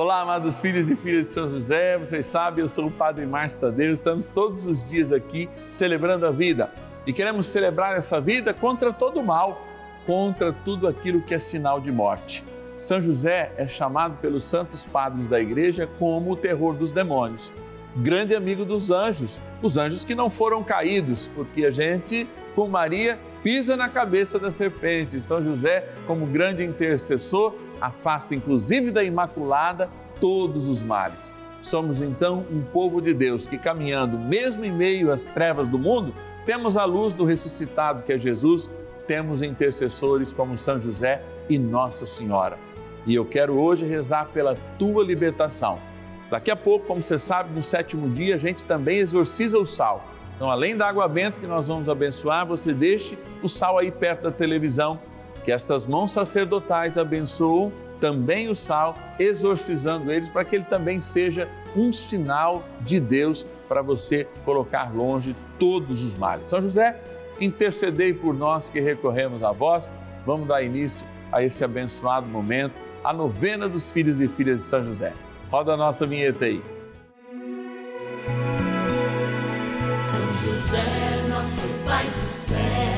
Olá, amados filhos e filhas de São José, vocês sabem, eu sou o Padre Márcio Tadeu, estamos todos os dias aqui celebrando a vida e queremos celebrar essa vida contra todo o mal, contra tudo aquilo que é sinal de morte. São José é chamado pelos santos padres da igreja como o terror dos demônios, grande amigo dos anjos, os anjos que não foram caídos, porque a gente, com Maria, pisa na cabeça da serpente. São José, como grande intercessor, afasta inclusive da Imaculada todos os males. Somos então um povo de Deus que, caminhando mesmo em meio às trevas do mundo, temos a luz do ressuscitado que é Jesus, temos intercessores como São José e Nossa Senhora. E eu quero hoje rezar pela tua libertação. Daqui a pouco, como você sabe, no sétimo dia a gente também exorciza o sal. Então, além da água benta que nós vamos abençoar, você deixe o sal aí perto da televisão que estas mãos sacerdotais abençoam também o sal, exorcizando eles, para que ele também seja um sinal de Deus para você colocar longe todos os males. São José, intercedei por nós que recorremos a vós. Vamos dar início a esse abençoado momento, a novena dos filhos e filhas de São José. Roda a nossa vinheta aí. São José, nosso Pai do céu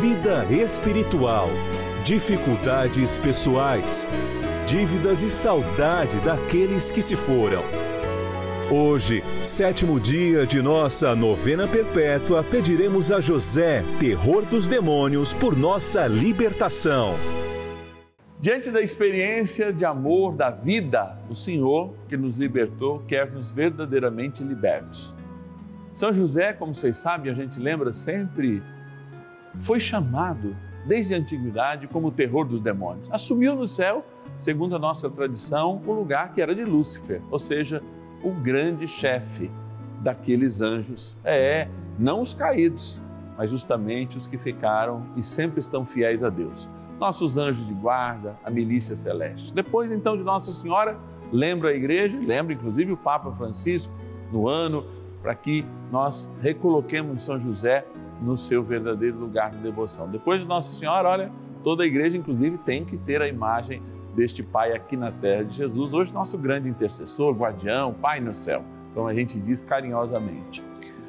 vida espiritual, dificuldades pessoais, dívidas e saudade daqueles que se foram. Hoje, sétimo dia de nossa novena perpétua, pediremos a José, terror dos demônios, por nossa libertação. Diante da experiência de amor da vida, o Senhor que nos libertou quer nos verdadeiramente libertos. São José, como vocês sabem, a gente lembra sempre foi chamado desde a antiguidade como o terror dos demônios. Assumiu no céu, segundo a nossa tradição, o lugar que era de Lúcifer, ou seja, o grande chefe daqueles anjos. É, não os caídos, mas justamente os que ficaram e sempre estão fiéis a Deus. Nossos anjos de guarda, a milícia celeste. Depois então de Nossa Senhora, lembra a igreja, lembra inclusive o Papa Francisco no ano para que nós recoloquemos São José no seu verdadeiro lugar de devoção. Depois de Nossa Senhora, olha, toda a igreja, inclusive, tem que ter a imagem deste Pai aqui na terra de Jesus, hoje nosso grande intercessor, guardião, Pai no céu, como a gente diz carinhosamente.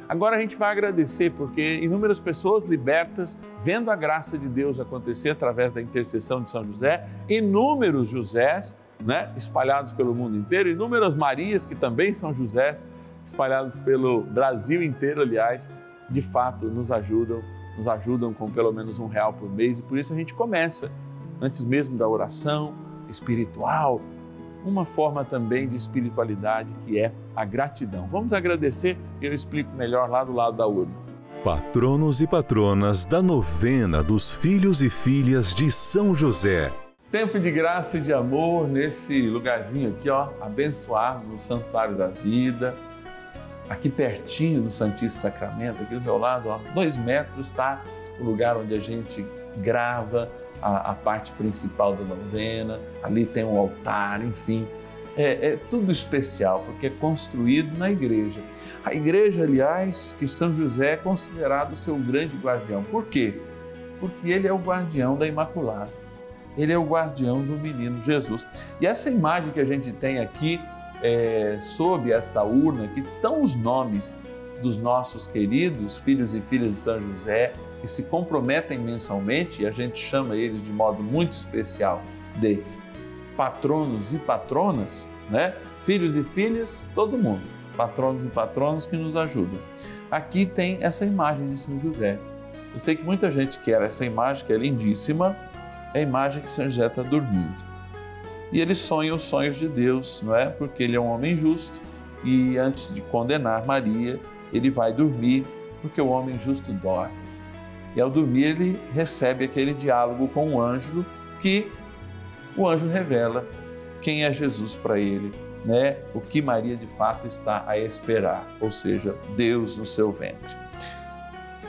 Agora a gente vai agradecer porque inúmeras pessoas libertas, vendo a graça de Deus acontecer através da intercessão de São José, inúmeros Josés, né, espalhados pelo mundo inteiro, inúmeras Marias que também são Josés, espalhados pelo Brasil inteiro, aliás, de fato nos ajudam, nos ajudam com pelo menos um real por mês e por isso a gente começa, antes mesmo da oração espiritual, uma forma também de espiritualidade que é a gratidão. Vamos agradecer e eu explico melhor lá do lado da urna. Patronos e patronas da novena dos filhos e filhas de São José. Tempo de graça e de amor nesse lugarzinho aqui, ó, abençoado no Santuário da Vida aqui pertinho do Santíssimo Sacramento, aqui do meu lado, ó, dois metros está o lugar onde a gente grava a, a, parte principal da novena, ali tem um altar, enfim. É, é tudo especial, porque é construído na igreja. A igreja, aliás, que São José é considerado seu grande guardião. Por quê? Porque ele é o guardião da Imaculada. ele é o guardião do menino Jesus. E essa imagem que a gente tem aqui, é, sob esta urna, que estão os nomes dos nossos queridos filhos e filhas de São José, que se comprometem mensalmente, e a gente chama eles de modo muito especial de patronos e patronas, né? Filhos e filhas, todo mundo, patronos e patronas que nos ajudam. Aqui tem essa imagem de São José. Eu sei que muita gente quer essa imagem, que é lindíssima, é a imagem que São José está dormindo. E ele sonha os sonhos de Deus, não é? Porque ele é um homem justo e antes de condenar Maria, ele vai dormir, porque o homem justo dorme. E ao dormir, ele recebe aquele diálogo com o anjo, que o anjo revela quem é Jesus para ele, né? O que Maria de fato está a esperar, ou seja, Deus no seu ventre.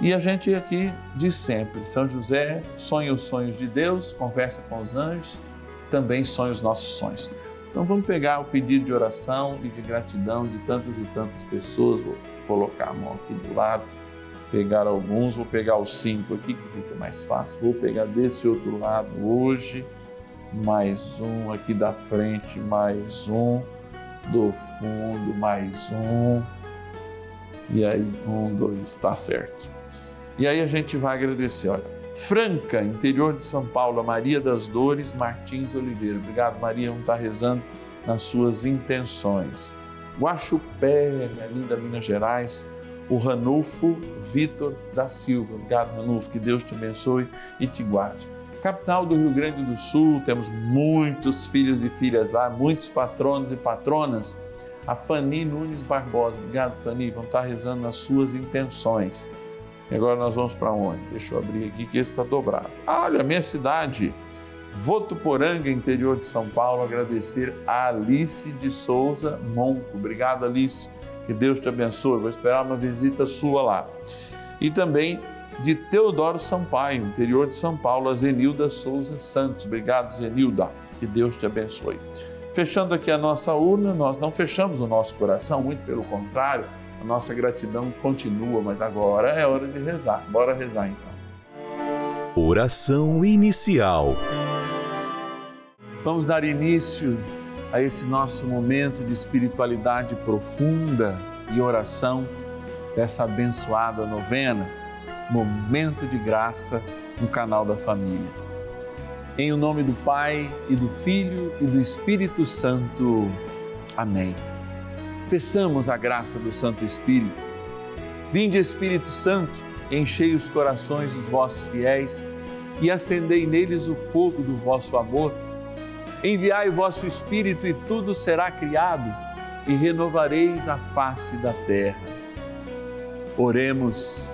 E a gente aqui diz sempre: São José sonha os sonhos de Deus, conversa com os anjos, também sonha os nossos sonhos. Então vamos pegar o pedido de oração e de gratidão de tantas e tantas pessoas. Vou colocar a mão aqui do lado, pegar alguns, vou pegar os cinco aqui que fica mais fácil. Vou pegar desse outro lado hoje, mais um aqui da frente, mais um do fundo, mais um. E aí, um, dois, está certo. E aí a gente vai agradecer, olha. Franca, interior de São Paulo, Maria das Dores Martins Oliveira. Obrigado, Maria, não está rezando nas suas intenções. Guaxupé, minha linda Minas Gerais, o Ranulfo Vitor da Silva. Obrigado, Ranulfo, que Deus te abençoe e te guarde. Capital do Rio Grande do Sul, temos muitos filhos e filhas lá, muitos patronos e patronas. A Fani Nunes Barbosa. Obrigado, Fani. Vamos estar rezando nas suas intenções. E agora nós vamos para onde? Deixa eu abrir aqui que esse está dobrado. Ah, olha, minha cidade, Votuporanga, interior de São Paulo, agradecer a Alice de Souza Monco. Obrigado, Alice. Que Deus te abençoe. Vou esperar uma visita sua lá. E também de Teodoro Sampaio, interior de São Paulo, a Zenilda Souza Santos. Obrigado, Zenilda. Que Deus te abençoe. Fechando aqui a nossa urna, nós não fechamos o nosso coração, muito pelo contrário a nossa gratidão continua, mas agora é hora de rezar. Bora rezar então. Oração inicial. Vamos dar início a esse nosso momento de espiritualidade profunda e oração dessa abençoada novena, Momento de Graça no canal da Família. Em o nome do Pai e do Filho e do Espírito Santo. Amém. Peçamos a graça do Santo Espírito. Vinde, Espírito Santo, enchei os corações dos vossos fiéis e acendei neles o fogo do vosso amor. Enviai o vosso Espírito e tudo será criado e renovareis a face da terra. Oremos.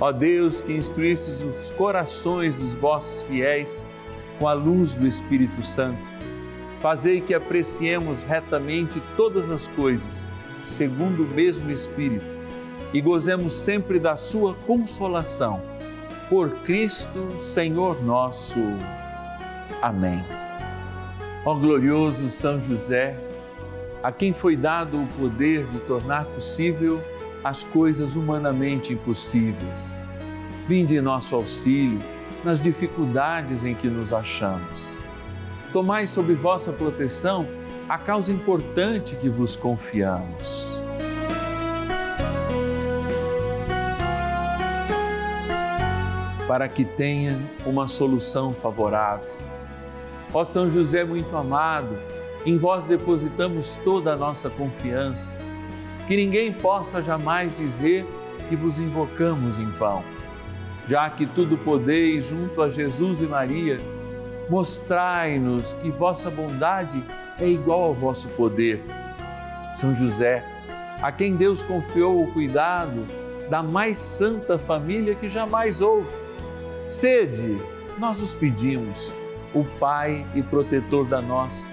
Ó Deus, que instruístes os corações dos vossos fiéis com a luz do Espírito Santo Fazei que apreciemos retamente todas as coisas, segundo o mesmo Espírito, e gozemos sempre da Sua consolação. Por Cristo, Senhor nosso. Amém. Ó glorioso São José, a quem foi dado o poder de tornar possível as coisas humanamente impossíveis. Vinde em nosso auxílio nas dificuldades em que nos achamos tomai sob vossa proteção a causa importante que vos confiamos. Para que tenha uma solução favorável. Ó São José muito amado, em vós depositamos toda a nossa confiança, que ninguém possa jamais dizer que vos invocamos em vão. Já que tudo podeis junto a Jesus e Maria, mostrai-nos que vossa bondade é igual ao vosso poder. São José, a quem Deus confiou o cuidado da mais santa família que jamais houve. Sede, nós os pedimos, o Pai e protetor da nossa,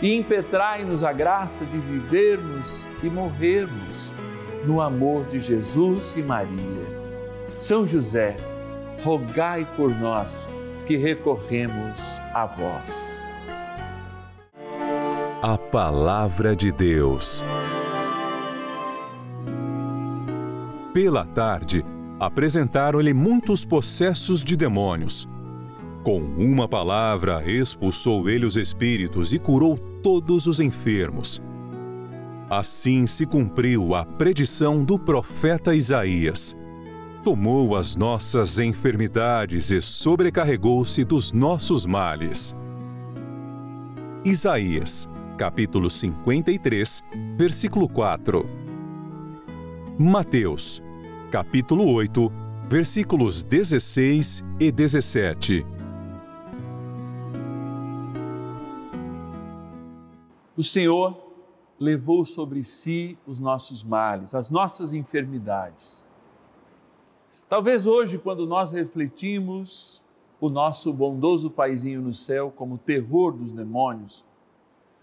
e impetrai-nos a graça de vivermos e morrermos no amor de Jesus e Maria. São José, rogai por nós que recorremos a vós. A Palavra de Deus. Pela tarde, apresentaram-lhe muitos possessos de demônios Com uma palavra expulsou ele os espíritos e curou todos os enfermos. Assim se cumpriu a predição do profeta Isaías. Tomou as nossas enfermidades e sobrecarregou-se dos nossos males. Isaías, capítulo 53, versículo 4. Mateus, capítulo 8, versículos 16 e 17. O Senhor levou sobre si os nossos males, as nossas enfermidades. Talvez hoje, quando nós refletimos o nosso bondoso paizinho no céu como terror dos demônios,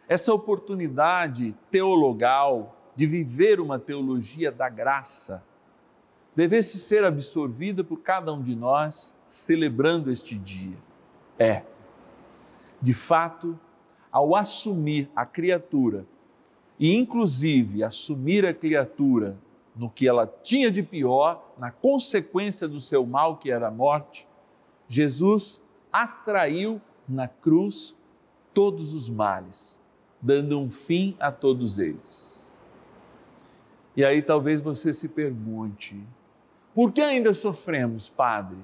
essa oportunidade teologal de viver uma teologia da graça devesse ser absorvida por cada um de nós celebrando este dia. É, de fato, ao assumir a criatura e, inclusive, assumir a criatura no que ela tinha de pior, na consequência do seu mal, que era a morte, Jesus atraiu na cruz todos os males, dando um fim a todos eles. E aí talvez você se pergunte: por que ainda sofremos, Padre,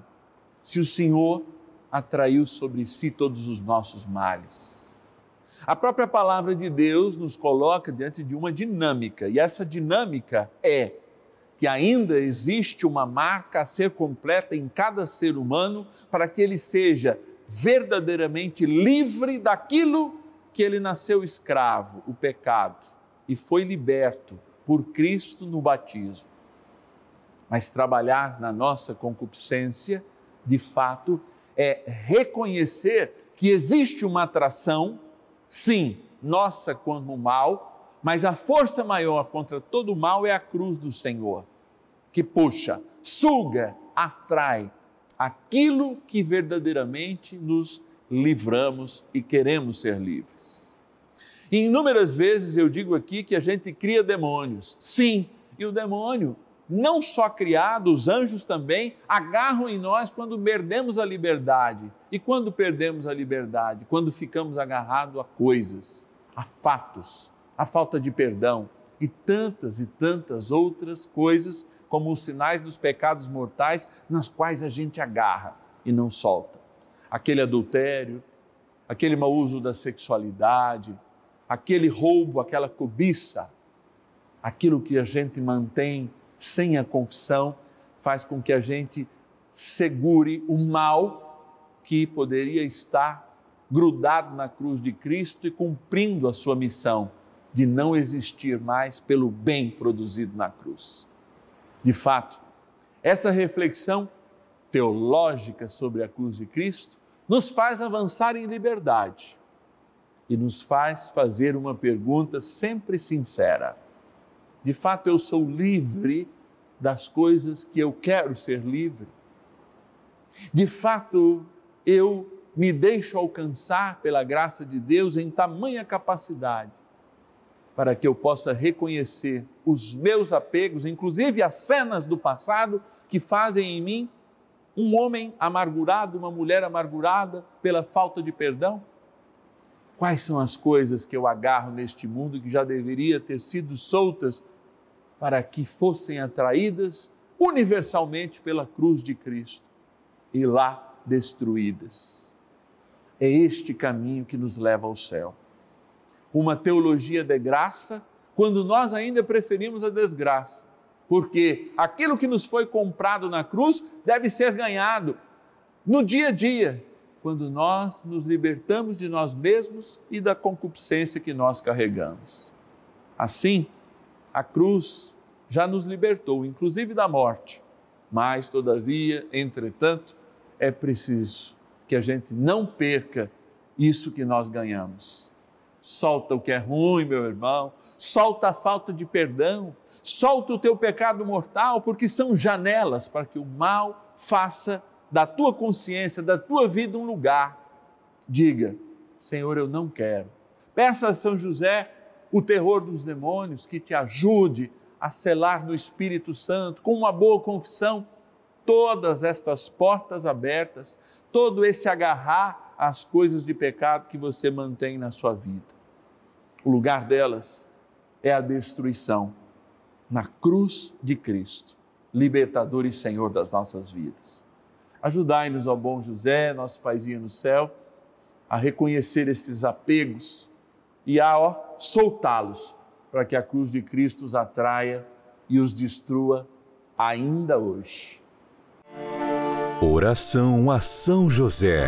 se o Senhor atraiu sobre si todos os nossos males? A própria palavra de Deus nos coloca diante de uma dinâmica, e essa dinâmica é que ainda existe uma marca a ser completa em cada ser humano para que ele seja verdadeiramente livre daquilo que ele nasceu escravo, o pecado, e foi liberto por Cristo no batismo. Mas trabalhar na nossa concupiscência, de fato, é reconhecer que existe uma atração sim, nossa como mal, mas a força maior contra todo o mal é a cruz do Senhor, que puxa, suga, atrai aquilo que verdadeiramente nos livramos e queremos ser livres. E inúmeras vezes eu digo aqui que a gente cria demônios. Sim, e o demônio não só criado, os anjos também agarram em nós quando perdemos a liberdade. E quando perdemos a liberdade? Quando ficamos agarrados a coisas, a fatos, a falta de perdão e tantas e tantas outras coisas, como os sinais dos pecados mortais, nas quais a gente agarra e não solta. Aquele adultério, aquele mau uso da sexualidade, aquele roubo, aquela cobiça, aquilo que a gente mantém sem a confissão, faz com que a gente segure o mal que poderia estar grudado na cruz de Cristo e cumprindo a sua missão de não existir mais pelo bem produzido na cruz. De fato, essa reflexão teológica sobre a cruz de Cristo nos faz avançar em liberdade e nos faz fazer uma pergunta sempre sincera de fato eu sou livre das coisas que eu quero ser livre. De fato eu me deixo alcançar pela graça de Deus em tamanha capacidade para que eu possa reconhecer os meus apegos, inclusive as cenas do passado que fazem em mim um homem amargurado, uma mulher amargurada pela falta de perdão? Quais são as coisas que eu agarro neste mundo que já deveria ter sido soltas para que fossem atraídas universalmente pela cruz de Cristo e lá destruídas. É este caminho que nos leva ao céu. Uma teologia de graça, quando nós ainda preferimos a desgraça, porque aquilo que nos foi comprado na cruz deve ser ganhado no dia a dia, quando nós nos libertamos de nós mesmos e da concupiscência que nós carregamos. Assim, a cruz já nos libertou, inclusive da morte. Mas, todavia, entretanto, é preciso que a gente não perca isso que nós ganhamos. Solta o que é ruim, meu irmão, solta a falta de perdão, solta o teu pecado mortal, porque são janelas para que o mal faça da tua consciência, da tua vida um lugar. Diga, Senhor, eu não quero. Peça a São José o terror dos demônios que te ajude a selar no Espírito Santo, com uma boa confissão, todas estas portas abertas, todo esse agarrar às coisas de pecado que você mantém na sua vida. O lugar delas é a destruição na cruz de Cristo, libertador e Senhor das nossas vidas. Ajudai-nos, ó bom José, nosso paizinho no céu, a reconhecer esses apegos e a soltá-los para que a cruz de Cristo os atraia e os destrua ainda hoje. Oração a São José.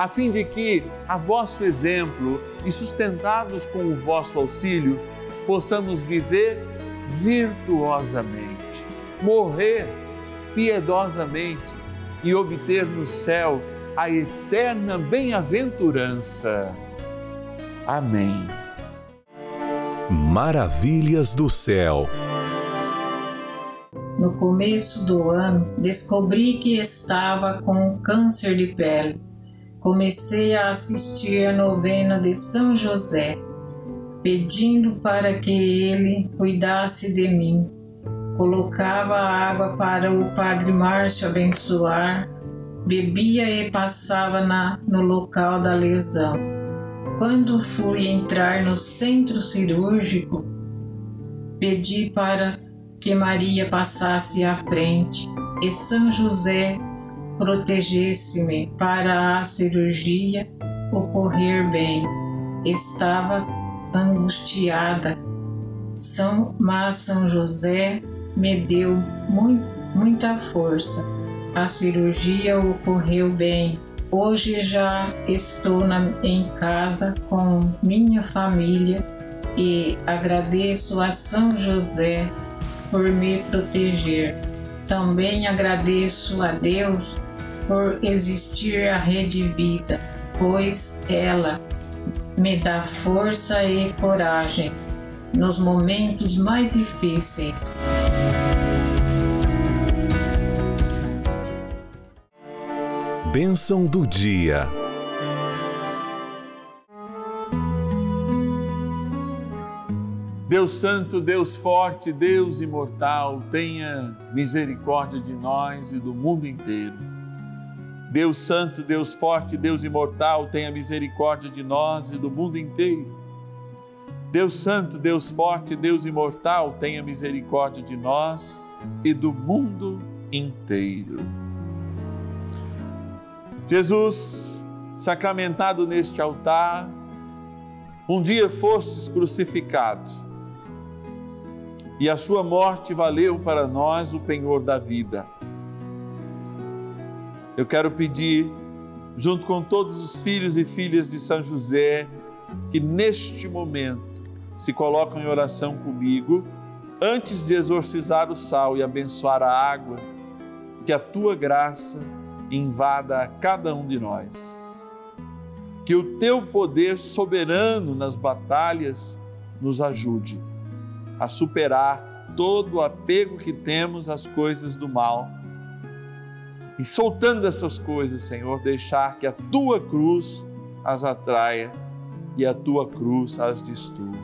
a fim de que, a vosso exemplo e sustentados com o vosso auxílio, possamos viver virtuosamente, morrer piedosamente e obter no céu a eterna bem-aventurança. Amém. Maravilhas do céu. No começo do ano, descobri que estava com câncer de pele. Comecei a assistir a novena de São José, pedindo para que ele cuidasse de mim. Colocava água para o Padre Márcio abençoar bebia e passava na, no local da lesão. Quando fui entrar no centro cirúrgico, pedi para que Maria passasse à frente e São José protegesse-me para a cirurgia ocorrer bem. Estava angustiada, São, mas São José me deu muito, muita força a cirurgia ocorreu bem. Hoje já estou na, em casa com minha família e agradeço a São José por me proteger. Também agradeço a Deus por existir a Rede Vida, pois ela me dá força e coragem nos momentos mais difíceis. Bênção do dia. Deus Santo, Deus Forte, Deus Imortal, tenha misericórdia de nós e do mundo inteiro. Deus Santo, Deus Forte, Deus Imortal, tenha misericórdia de nós e do mundo inteiro. Deus Santo, Deus Forte, Deus Imortal, tenha misericórdia de nós e do mundo inteiro. Jesus, sacramentado neste altar, um dia fostes crucificado e a sua morte valeu para nós o penhor da vida. Eu quero pedir, junto com todos os filhos e filhas de São José, que neste momento se colocam em oração comigo, antes de exorcizar o sal e abençoar a água, que a tua graça invada a cada um de nós. Que o teu poder soberano nas batalhas nos ajude a superar todo o apego que temos às coisas do mal e soltando essas coisas, Senhor, deixar que a tua cruz as atraia e a tua cruz as destrua.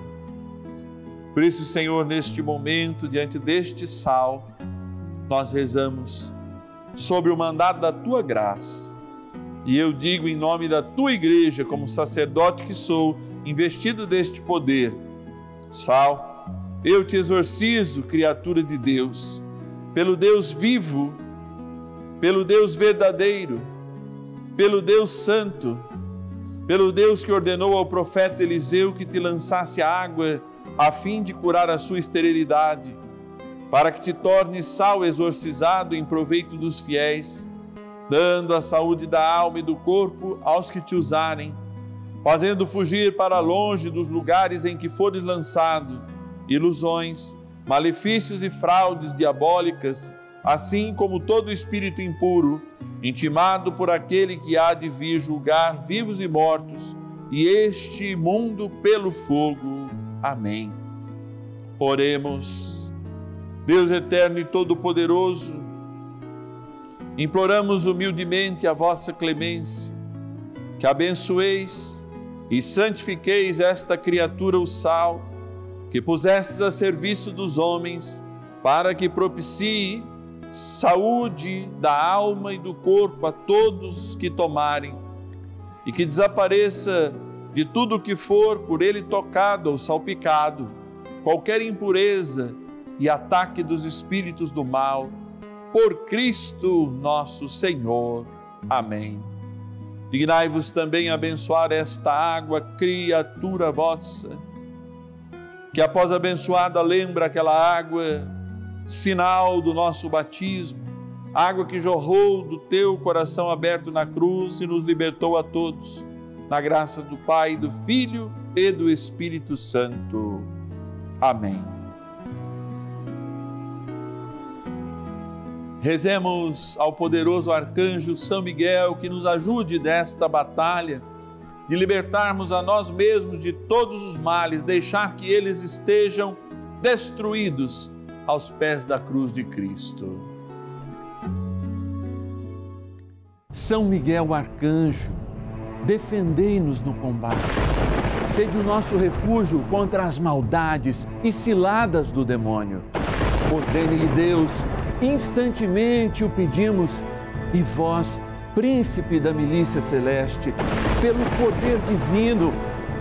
Por isso, Senhor, neste momento, diante deste sal, nós rezamos sobre o mandato da tua graça. E eu digo em nome da tua igreja, como sacerdote que sou, investido deste poder, sal, eu te exorcizo, criatura de Deus, pelo Deus vivo, pelo Deus verdadeiro, pelo Deus santo, pelo Deus que ordenou ao profeta Eliseu que te lançasse a água a fim de curar a sua esterilidade, para que te tornes sal exorcizado em proveito dos fiéis, dando a saúde da alma e do corpo aos que te usarem, fazendo fugir para longe dos lugares em que fores lançado ilusões, malefícios e fraudes diabólicas, assim como todo espírito impuro intimado por aquele que há de vir julgar vivos e mortos, e este mundo pelo fogo. Amém. Oremos. Deus eterno e todo-poderoso, imploramos humildemente a vossa clemência, que abençoeis e santifiqueis esta criatura, o sal, que pusestes a serviço dos homens, para que propicie saúde da alma e do corpo a todos que tomarem, e que desapareça de tudo que for por ele tocado ou salpicado, qualquer impureza e ataque dos espíritos do mal, por Cristo nosso Senhor. Amém. Dignai-vos também abençoar esta água, criatura vossa, que após abençoada lembra aquela água sinal do nosso batismo, água que jorrou do teu coração aberto na cruz e nos libertou a todos, na graça do Pai, do Filho e do Espírito Santo. Amém. Rezemos ao poderoso arcanjo São Miguel que nos ajude nesta batalha de libertarmos a nós mesmos de todos os males, deixar que eles estejam destruídos aos pés da cruz de Cristo. São Miguel Arcanjo, defendei-nos no combate. Sede o nosso refúgio contra as maldades e ciladas do demônio. Ordene-lhe Deus, instantemente o pedimos, e vós, príncipe da milícia celeste, pelo poder divino,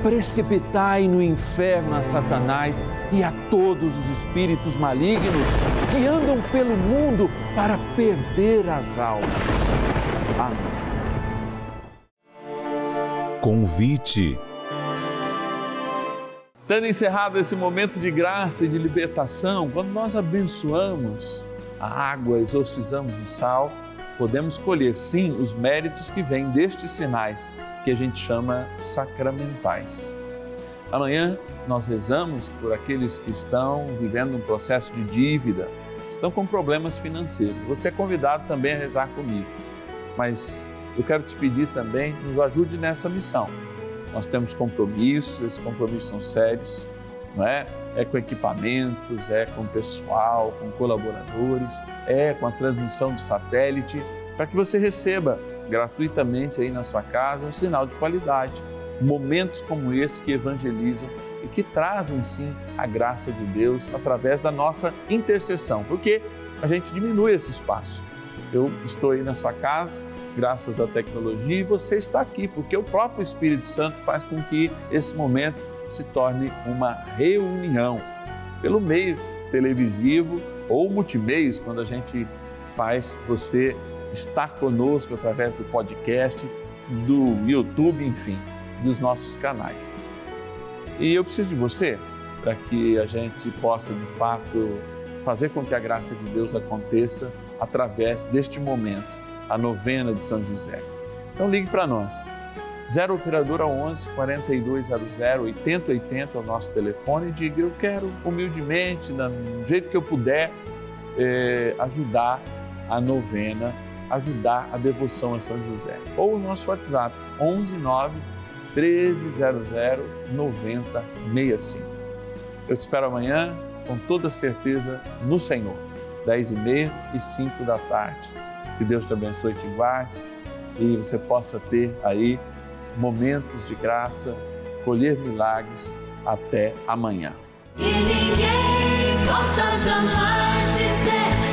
precipitai no inferno a Satanás e a todos os espíritos malignos que andam pelo mundo para perder as almas. Amém. Convite. Tendo encerrado esse momento de graça e de libertação, quando nós abençoamos a água, exorcizamos o sal, podemos colher sim os méritos que vêm destes sinais que a gente chama sacramentais. Amanhã nós rezamos por aqueles que estão vivendo um processo de dívida, estão com problemas financeiros. Você é convidado também a rezar comigo, mas eu quero te pedir também, nos ajude nessa missão. Nós temos compromissos, esses compromissos são sérios, não é? É com equipamentos, é com pessoal, com colaboradores, é com a transmissão do satélite, para que você receba gratuitamente aí na sua casa um sinal de qualidade. Momentos como esse que evangelizam e que trazem sim a graça de Deus através da nossa intercessão, porque a gente diminui esse espaço. Eu estou aí na sua casa, graças à tecnologia, e você está aqui, porque o próprio Espírito Santo faz com que esse momento se torne uma reunião pelo meio televisivo ou multimeios, quando a gente faz você estar conosco através do podcast, do YouTube, enfim, dos nossos canais. E eu preciso de você para que a gente possa, de fato, fazer com que a graça de Deus aconteça através deste momento, a novena de São José. Então ligue para nós. 0 operadora 11 4200 8080 é o nosso telefone e diga eu quero humildemente, do jeito que eu puder, eh, ajudar a novena ajudar a devoção a São José. Ou o nosso WhatsApp 11 9 1300 9065. Eu te espero amanhã com toda certeza no Senhor. 10 e meia e 5 da tarde. Que Deus te abençoe e te guarde e você possa ter aí momentos de graça, colher milagres. Até amanhã. Ninguém possa jamais dizer